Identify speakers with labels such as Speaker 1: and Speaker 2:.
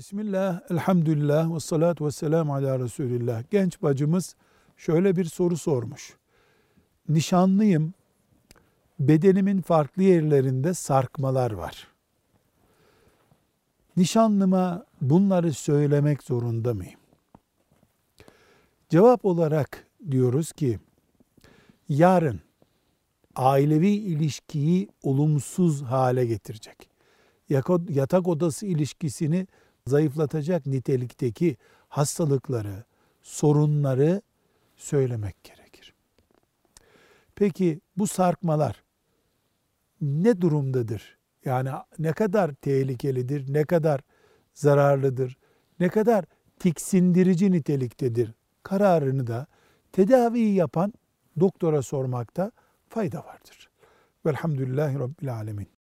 Speaker 1: Bismillah, elhamdülillah ve salatu ve selamu ala Resulillah. Genç bacımız şöyle bir soru sormuş. Nişanlıyım, bedenimin farklı yerlerinde sarkmalar var. Nişanlıma bunları söylemek zorunda mıyım? Cevap olarak diyoruz ki, yarın ailevi ilişkiyi olumsuz hale getirecek. Yatak odası ilişkisini zayıflatacak nitelikteki hastalıkları, sorunları söylemek gerekir. Peki bu sarkmalar ne durumdadır? Yani ne kadar tehlikelidir, ne kadar zararlıdır, ne kadar tiksindirici niteliktedir kararını da tedaviyi yapan doktora sormakta fayda vardır. Velhamdülillahi Rabbil Alemin.